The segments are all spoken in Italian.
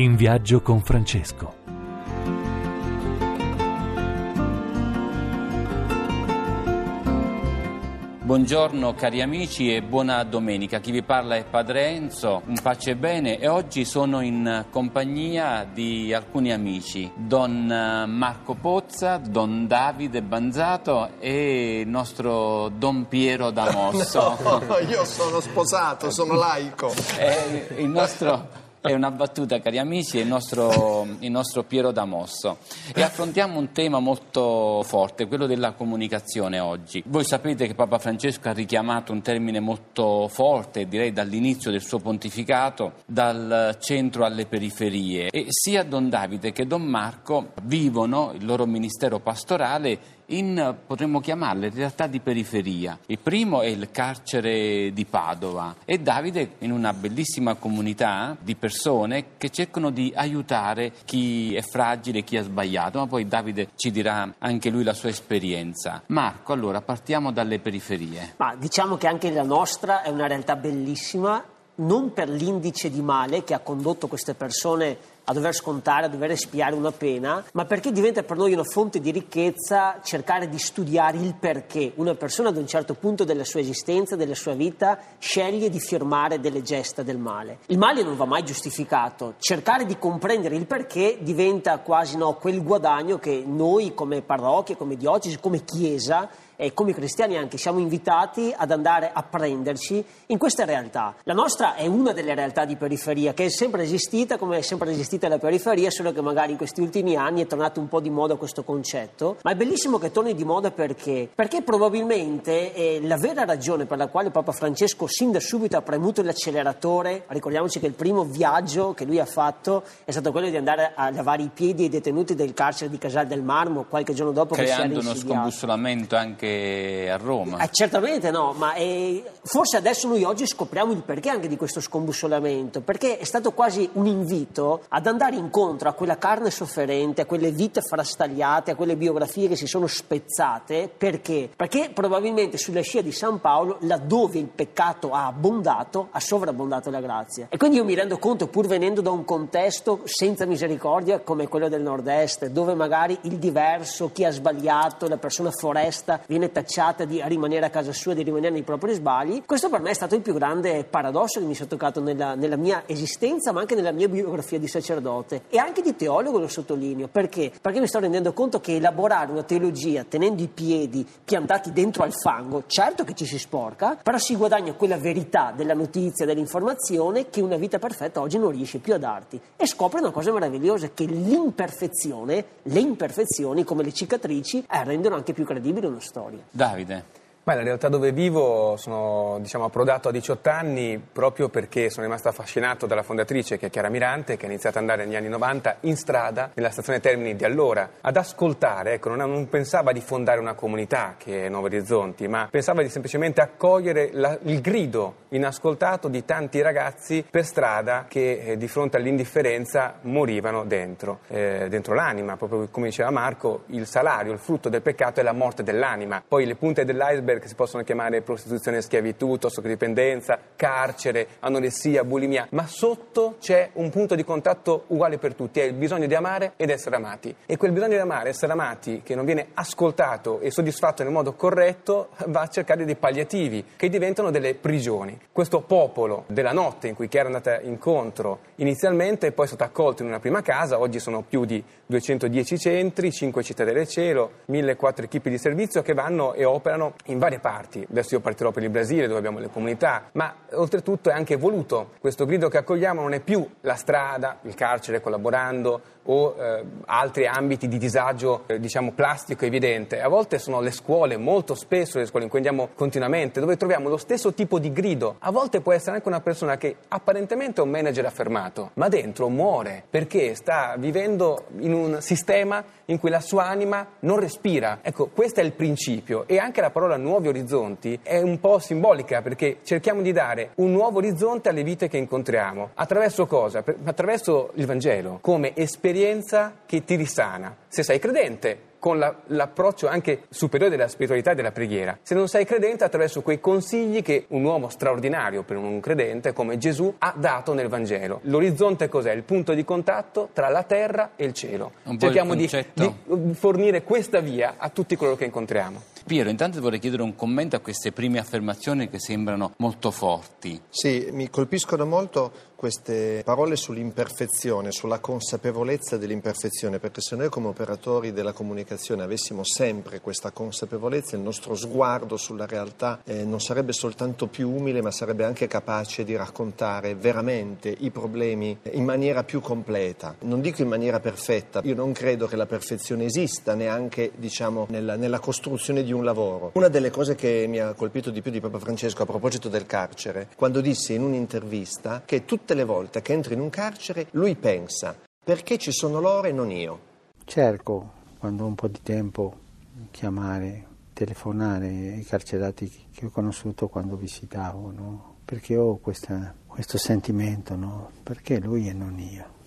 In viaggio con Francesco. Buongiorno cari amici e buona domenica. Chi vi parla è Padre Enzo, un pace e bene e oggi sono in compagnia di alcuni amici, Don Marco Pozza, Don Davide Banzato e il nostro Don Piero Damosso. No, io sono sposato, sono laico. È il nostro è una battuta, cari amici, è il nostro, il nostro Piero Damosso. E affrontiamo un tema molto forte, quello della comunicazione oggi. Voi sapete che Papa Francesco ha richiamato un termine molto forte, direi dall'inizio del suo pontificato, dal centro alle periferie. E sia Don Davide che Don Marco vivono il loro ministero pastorale in, potremmo chiamarle, realtà di periferia. Il primo è il carcere di Padova e Davide in una bellissima comunità di persone che cercano di aiutare chi è fragile, chi ha sbagliato, ma poi Davide ci dirà anche lui la sua esperienza. Marco, allora partiamo dalle periferie. Ma diciamo che anche la nostra è una realtà bellissima non per l'indice di male che ha condotto queste persone a dover scontare, a dover espiare una pena, ma perché diventa per noi una fonte di ricchezza cercare di studiare il perché una persona ad un certo punto della sua esistenza, della sua vita, sceglie di firmare delle gesta del male. Il male non va mai giustificato, cercare di comprendere il perché diventa quasi no, quel guadagno che noi come parrocchie, come diocesi, come chiesa e come cristiani anche siamo invitati ad andare a prenderci in queste realtà. La nostra è una delle realtà di periferia che è sempre esistita come è sempre esistita la periferia, solo che magari in questi ultimi anni è tornato un po' di moda questo concetto, ma è bellissimo che torni di moda perché? Perché probabilmente eh, la vera ragione per la quale Papa Francesco sin da subito ha premuto l'acceleratore, ricordiamoci che il primo viaggio che lui ha fatto è stato quello di andare a lavare i piedi ai detenuti del carcere di Casal del Marmo qualche giorno dopo Creando che si era uno scombussolamento anche a Roma. Eh, certamente no, ma eh, forse adesso noi oggi scopriamo il perché anche di questo scombussolamento, perché è stato quasi un invito ad andare incontro a quella carne sofferente, a quelle vite frastagliate, a quelle biografie che si sono spezzate, perché? Perché probabilmente sulla scia di San Paolo, laddove il peccato ha abbondato, ha sovrabbondato la grazia. E quindi io mi rendo conto, pur venendo da un contesto senza misericordia come quello del nord-est, dove magari il diverso, chi ha sbagliato, la persona foresta viene viene tacciata di rimanere a casa sua, di rimanere nei propri sbagli. Questo per me è stato il più grande paradosso che mi si toccato nella, nella mia esistenza, ma anche nella mia biografia di sacerdote e anche di teologo, lo sottolineo. Perché? Perché mi sto rendendo conto che elaborare una teologia tenendo i piedi piantati dentro al fango, certo che ci si sporca, però si guadagna quella verità della notizia, dell'informazione che una vita perfetta oggi non riesce più a darti. E scopre una cosa meravigliosa, che l'imperfezione, le imperfezioni come le cicatrici, eh, rendono anche più credibile una storia storia. Davide. Ma in realtà dove vivo sono diciamo, approdato a 18 anni proprio perché sono rimasto affascinato dalla fondatrice che è Chiara Mirante che ha iniziato ad andare negli anni 90 in strada nella stazione Termini di allora ad ascoltare, ecco, non, non pensava di fondare una comunità che è Nuovi Orizzonti ma pensava di semplicemente accogliere la, il grido inascoltato di tanti ragazzi per strada che eh, di fronte all'indifferenza morivano dentro, eh, dentro l'anima, proprio come diceva Marco, il salario, il frutto del peccato è la morte dell'anima, poi le punte dell'iceberg si possono chiamare prostituzione schiavitù, tossicodipendenza, carcere, anoressia, bulimia, ma sotto c'è un punto di contatto uguale per tutti, è il bisogno di amare ed essere amati. E quel bisogno di amare, essere amati, che non viene ascoltato e soddisfatto nel modo corretto, va a cercare dei palliativi che diventano delle prigioni. Questo popolo della notte in cui Chiara è andata incontro inizialmente è poi stato accolto in una prima casa, oggi sono più di 210 centri, 5 città del cielo, 1004 equipi di servizio che vanno e operano in varie parti. Adesso io partirò per il Brasile dove abbiamo le comunità, ma oltretutto è anche voluto. Questo grido che accogliamo non è più la strada, il carcere collaborando o eh, altri ambiti di disagio, eh, diciamo, plastico evidente. A volte sono le scuole, molto spesso le scuole in cui andiamo continuamente, dove troviamo lo stesso tipo di grido. A volte può essere anche una persona che apparentemente è un manager affermato, ma dentro muore perché sta vivendo in un sistema in cui la sua anima non respira. Ecco, questo è il principio e anche la parola nuovi orizzonti è un po' simbolica perché cerchiamo di dare un nuovo orizzonte alle vite che incontriamo. Attraverso cosa? Attraverso il Vangelo, come esperienza che ti risana se sei credente, con la, l'approccio anche superiore della spiritualità e della preghiera. Se non sei credente, attraverso quei consigli che un uomo straordinario per un credente come Gesù ha dato nel Vangelo. L'orizzonte cos'è? Il punto di contatto tra la terra e il cielo. Un Cerchiamo di, di fornire questa via a tutti coloro che incontriamo. Piero, intanto vorrei chiedere un commento a queste prime affermazioni che sembrano molto forti. Sì, mi colpiscono molto queste parole sull'imperfezione, sulla consapevolezza dell'imperfezione, perché se noi come operatori della comunicazione avessimo sempre questa consapevolezza, il nostro sguardo sulla realtà eh, non sarebbe soltanto più umile, ma sarebbe anche capace di raccontare veramente i problemi in maniera più completa. Non dico in maniera perfetta, io non credo che la perfezione esista neanche diciamo, nella, nella costruzione di un lavoro. Una delle cose che mi ha colpito di più di Papa Francesco a proposito del carcere, quando disse in un'intervista che tutte le volte che entra in un carcere lui pensa perché ci sono loro e non io. Cerco, quando ho un po' di tempo, chiamare, telefonare ai carcerati che ho conosciuto quando visitavo, no? perché ho questa- questo sentimento, no? perché lui e non io.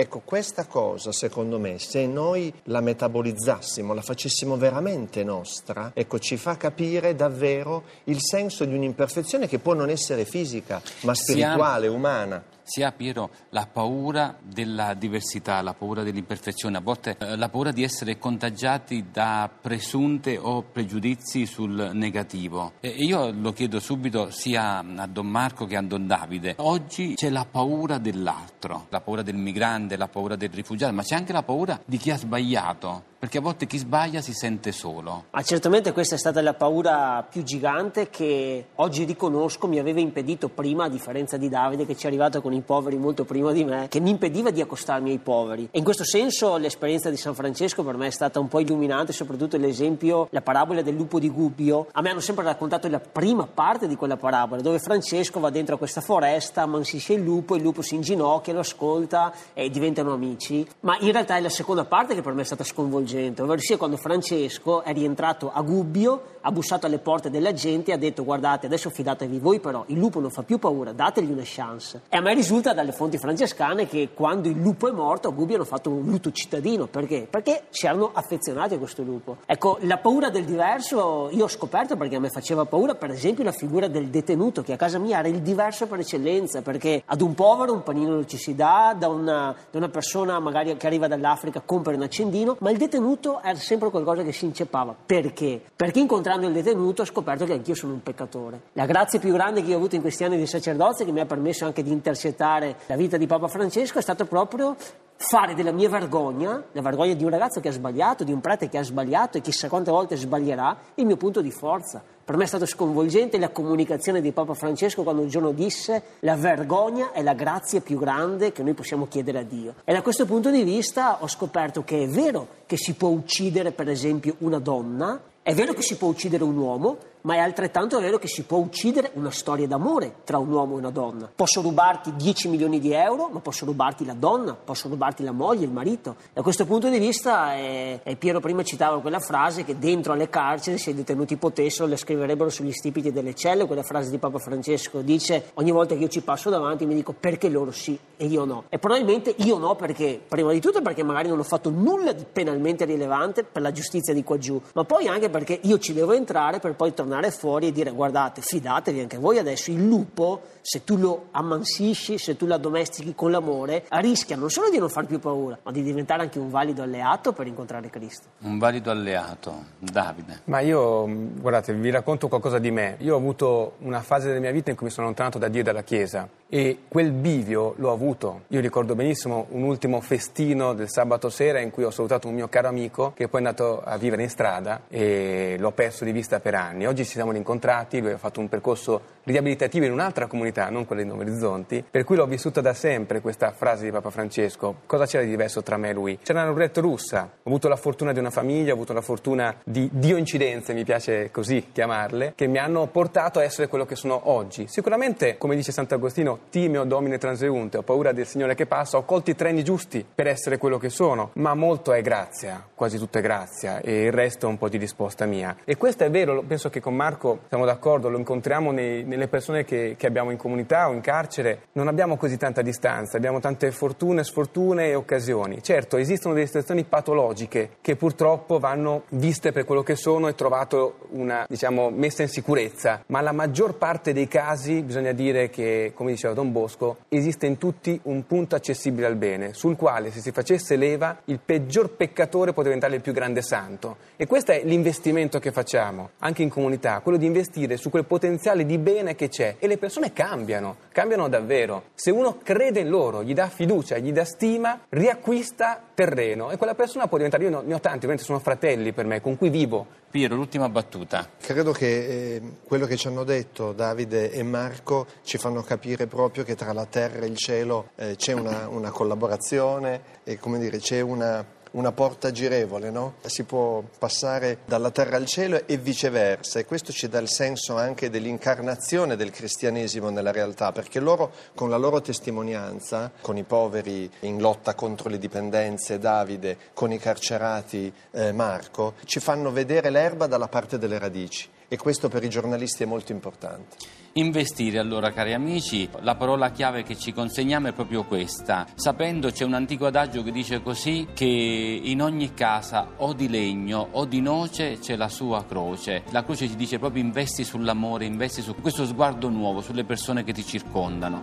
Ecco, questa cosa, secondo me, se noi la metabolizzassimo, la facessimo veramente nostra, ecco, ci fa capire davvero il senso di un'imperfezione che può non essere fisica, ma spirituale, umana. Si ha, Piero, la paura della diversità, la paura dell'imperfezione, a volte eh, la paura di essere contagiati da presunte o pregiudizi sul negativo. E io lo chiedo subito sia a Don Marco che a Don Davide. Oggi c'è la paura dell'altro, la paura del migrante, la paura del rifugiato, ma c'è anche la paura di chi ha sbagliato, perché a volte chi sbaglia si sente solo. Ma certamente questa è stata la paura più gigante che oggi riconosco mi aveva impedito prima, a differenza di Davide che ci è arrivato con i poveri molto prima di me, che mi impediva di accostarmi ai poveri. E in questo senso l'esperienza di San Francesco per me è stata un po' illuminante, soprattutto l'esempio, la parabola del lupo di Gubbio. A me hanno sempre raccontato la prima parte di quella parabola, dove Francesco va dentro a questa foresta, ammansisce il lupo, il lupo si inginocchia, lo ascolta e diventano amici. Ma in realtà è la seconda parte che per me è stata sconvolgente, ovvero sia quando Francesco è rientrato a Gubbio, ha bussato alle porte della gente e ha detto guardate adesso fidatevi voi però, il lupo non fa più paura, dategli una chance. E a me risulta dalle fonti francescane che quando il lupo è morto a Gubbio hanno fatto un lutto cittadino, perché? Perché si erano affezionati a questo lupo. Ecco, la paura del diverso io ho scoperto perché a me faceva paura per esempio la figura del detenuto che a casa mia era il diverso per eccellenza, perché ad un povero un panino non ci si dà, da una, da una persona magari che arriva dall'Africa compra un accendino, ma il detenuto era sempre qualcosa che si inceppava. Perché? Perché incontrando il detenuto ho scoperto che anch'io sono un peccatore. La grazia più grande che io ho avuto in questi anni di sacerdozio, che mi ha permesso anche di intercettare la vita di Papa Francesco, è stato proprio fare della mia vergogna, la vergogna di un ragazzo che ha sbagliato, di un prete che ha sbagliato e chissà quante volte sbaglierà, il mio punto di forza. Per me è stato sconvolgente la comunicazione di Papa Francesco quando un giorno disse la vergogna è la grazia più grande che noi possiamo chiedere a Dio. E da questo punto di vista ho scoperto che è vero che si può uccidere per esempio una donna, è vero che si può uccidere un uomo, ma è altrettanto vero che si può uccidere una storia d'amore tra un uomo e una donna. Posso rubarti 10 milioni di euro, ma posso rubarti la donna, posso rubarti la moglie, il marito. Da questo punto di vista, eh, eh, Piero prima citava quella frase che dentro alle carceri, se i detenuti potessero, le scriverebbero sugli stipiti delle celle. Quella frase di Papa Francesco dice: Ogni volta che io ci passo davanti mi dico perché loro sì e io no. E probabilmente io no perché, prima di tutto, perché magari non ho fatto nulla di penalmente rilevante per la giustizia di qua giù, ma poi anche perché io ci devo entrare per poi tornare fuori e dire guardate, fidatevi anche voi adesso, il lupo, se tu lo ammansisci, se tu lo addomestichi con l'amore, rischia non solo di non far più paura, ma di diventare anche un valido alleato per incontrare Cristo. Un valido alleato, Davide. Ma io, mh, guardate, vi racconto qualcosa di me. Io ho avuto una fase della mia vita in cui mi sono allontanato da Dio e dalla Chiesa e quel bivio l'ho avuto. Io ricordo benissimo un ultimo festino del sabato sera in cui ho salutato un mio caro amico che poi è andato a vivere in strada e l'ho perso di vista per anni. Oggi ci siamo rincontrati, lui ha fatto un percorso riabilitativo in un'altra comunità, non quella di Nuovi Orizzonti, per cui l'ho vissuta da sempre questa frase di Papa Francesco. Cosa c'era di diverso tra me e lui? C'era una roulette russa, ho avuto la fortuna di una famiglia, ho avuto la fortuna di Dio incidenze, mi piace così chiamarle, che mi hanno portato a essere quello che sono oggi. Sicuramente, come dice Sant'Agostino, timeo domine transeunte, ho paura del Signore che passa, ho colto i treni giusti per essere quello che sono, ma molto è grazia, quasi tutto è grazia e il resto è un po' di risposta mia. E questo è vero, penso che con Marco siamo d'accordo, lo incontriamo nei, nelle persone che, che abbiamo in comunità o in carcere, non abbiamo così tanta distanza, abbiamo tante fortune, sfortune e occasioni. Certo, esistono delle situazioni patologiche che purtroppo vanno viste per quello che sono e trovato una diciamo, messa in sicurezza, ma la maggior parte dei casi bisogna dire che, come diceva Don Bosco, esiste in tutti un punto accessibile al bene, sul quale se si facesse leva il peggior peccatore può diventare il più grande santo. E questo è l'investimento che facciamo, anche in comunità, quello di investire su quel potenziale di bene che c'è. E le persone cambiano, cambiano davvero. Se uno crede in loro, gli dà fiducia, gli dà stima, riacquista terreno e quella persona può diventare, io ne ho tanti, ovviamente sono fratelli per me, con cui vivo. Piero, l'ultima battuta. Credo che eh, quello che ci hanno detto Davide e Marco ci fanno capire proprio che tra la terra e il cielo eh, c'è una, una collaborazione e come dire, c'è una una porta girevole, no? Si può passare dalla terra al cielo e viceversa e questo ci dà il senso anche dell'incarnazione del cristianesimo nella realtà, perché loro con la loro testimonianza, con i poveri in lotta contro le dipendenze Davide, con i carcerati eh, Marco, ci fanno vedere l'erba dalla parte delle radici e questo per i giornalisti è molto importante. Investire allora cari amici, la parola chiave che ci consegniamo è proprio questa, sapendo c'è un antico adagio che dice così che in ogni casa o di legno o di noce c'è la sua croce, la croce ci dice proprio investi sull'amore, investi su questo sguardo nuovo, sulle persone che ti circondano.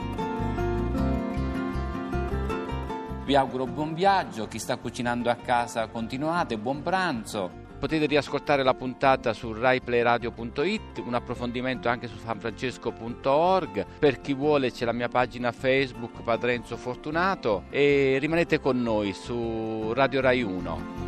Vi auguro buon viaggio, chi sta cucinando a casa continuate, buon pranzo. Potete riascoltare la puntata su raiplayradio.it, un approfondimento anche su sanfrancesco.org. Per chi vuole c'è la mia pagina Facebook Padrenzo Fortunato e rimanete con noi su Radio Rai 1.